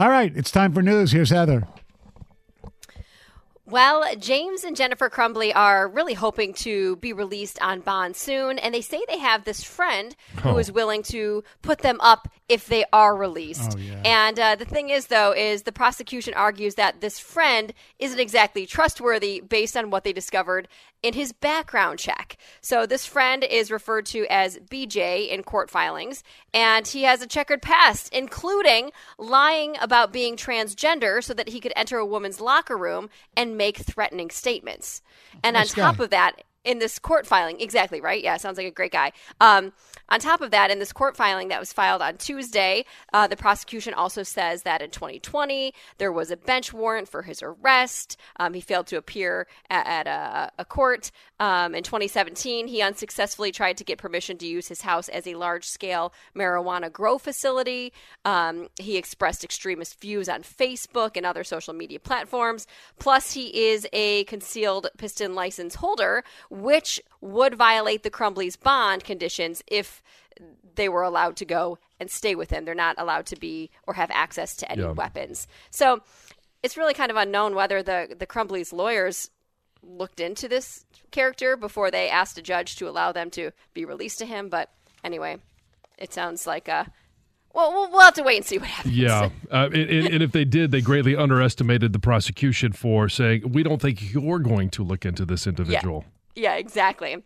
All right, it's time for news. Here's Heather. Well, James and Jennifer Crumbley are really hoping to be released on bond soon, and they say they have this friend who Oh. is willing to put them up if they are released. Oh, yeah. And uh, the thing is, though, is the prosecution argues that this friend isn't exactly trustworthy based on what they discovered in his background check. So this friend is referred to as BJ in court filings, and he has a checkered past, including lying about being transgender so that he could enter a woman's locker room and make threatening statements. And Nice on top guy. of that, in this court filing, exactly right. Yeah, sounds like a great guy. Um, on top of that, in this court filing that was filed on Tuesday, uh, the prosecution also says that in 2020 there was a bench warrant for his arrest. Um, he failed to appear at, at a, a court. Um, in 2017, he unsuccessfully tried to get permission to use his house as a large-scale marijuana grow facility. Um, he expressed extremist views on Facebook and other social media platforms. Plus, he is a concealed pistol license holder, which would violate the Crumbley's bond conditions if they were allowed to go and stay with him. They're not allowed to be or have access to any Yeah. weapons. So it's really kind of unknown whether the the Crumbley's lawyers looked into this character before they asked a judge to allow them to be released to him. But anyway, it sounds like a. Well, we'll, we'll have to wait and see what happens. Yeah, uh, and, and and if they did, they greatly underestimated the prosecution for saying, "We don't think you're going to look into this individual." Yeah, exactly. Um,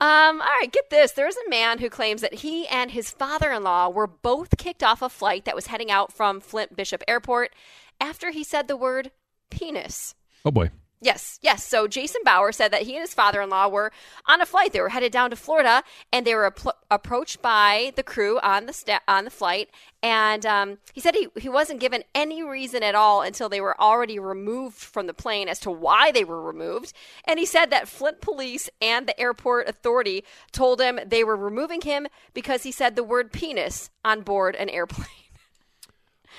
all right, get this. There's a man who claims that he and his father in law were both kicked off a flight that was heading out from Flint Bishop Airport after he said the word penis. Oh boy, Yes, yes. So Jason Bauer said that he and his father in law were on a flight. They were headed down to Florida, and they were appro- approached by the crew on the on the flight. And um, he said he, he wasn't given any reason at all until they were already removed from the plane as to why they were removed. And he said that Flint police and the airport authority told him they were removing him because he said the word penis on board an airplane.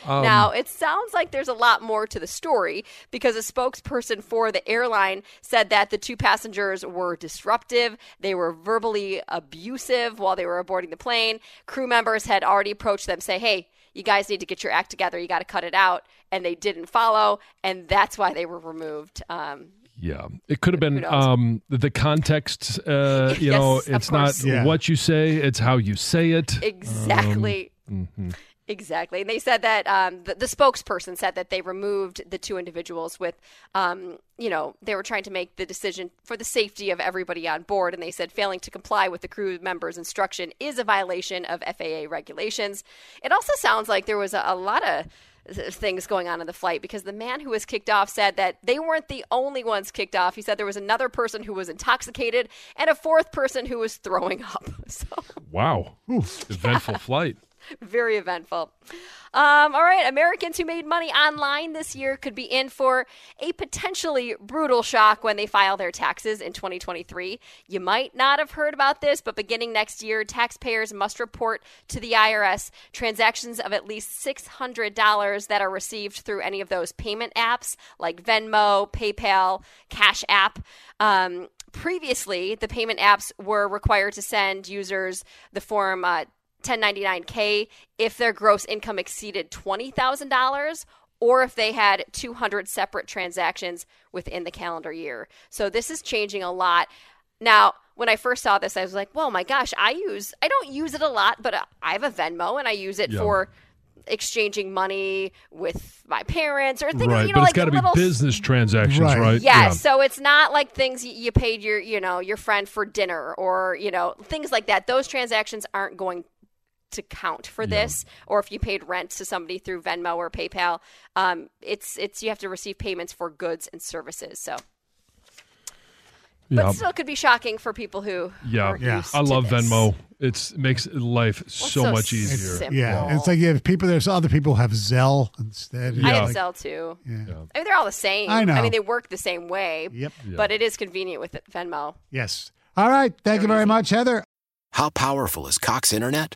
Um, now, it sounds like there's a lot more to the story because a spokesperson for the airline said that the two passengers were disruptive. They were verbally abusive while they were boarding the plane. Crew members had already approached them, say, hey, you guys need to get your act together. You got to cut it out. And they didn't follow. And that's why they were removed. Um, yeah, it could have been um, the context. Uh, you know, Yes, of it's not. Yeah. what you say; it's how you say it. Exactly. mhm. Exactly. And they said that um, the, the spokesperson said that they removed the two individuals with, um, you know, they were trying to make the decision for the safety of everybody on board. And they said failing to comply with the crew members' instruction is a violation of FAA regulations. It also sounds like there was a, a lot of things going on in the flight because the man who was kicked off said that they weren't the only ones kicked off. He said there was another person who was intoxicated and a fourth person who was throwing up. So Wow, eventful flight. very eventful. Um, all right, Americans who made money online this year could be in for a potentially brutal shock when they file their taxes in 2023. You might not have heard about this, but beginning next year, taxpayers must report to the IRS transactions of at least $600 that are received through any of those payment apps like Venmo, PayPal, Cash App. Um, previously, the payment apps were required to send users the form uh, 1099K if their gross income exceeded $20,000 or if they had 200 separate transactions within the calendar year. So this is changing a lot. Now, when I first saw this, I was like, "Whoa, my gosh! I use I don't use it a lot, but I have a Venmo and I use it Yeah. for exchanging money with my parents or things. right, you know, but it's like got to be business transactions, Right. right? yeah, so it's not like things you paid your, you know, your friend for dinner or, you know, things like that. Those transactions aren't going to count for this or if you paid rent to somebody through Venmo or PayPal. Um, it's it's you have to receive payments for goods and services. So but Yeah. still could be shocking for people who Yeah. Yeah. used I to love this. Venmo. It's it makes life Well, so, so much easier. simple. Yeah, it's like if people there's other people who have Zelle instead. I have Like- Zelle too. Yeah. Yeah. I mean, they're all the same. I know. I mean, they work the same way. Yep. But it is convenient with Venmo. Yes. All right. Thank you Very very easy. much, Heather. How powerful is Cox Internet?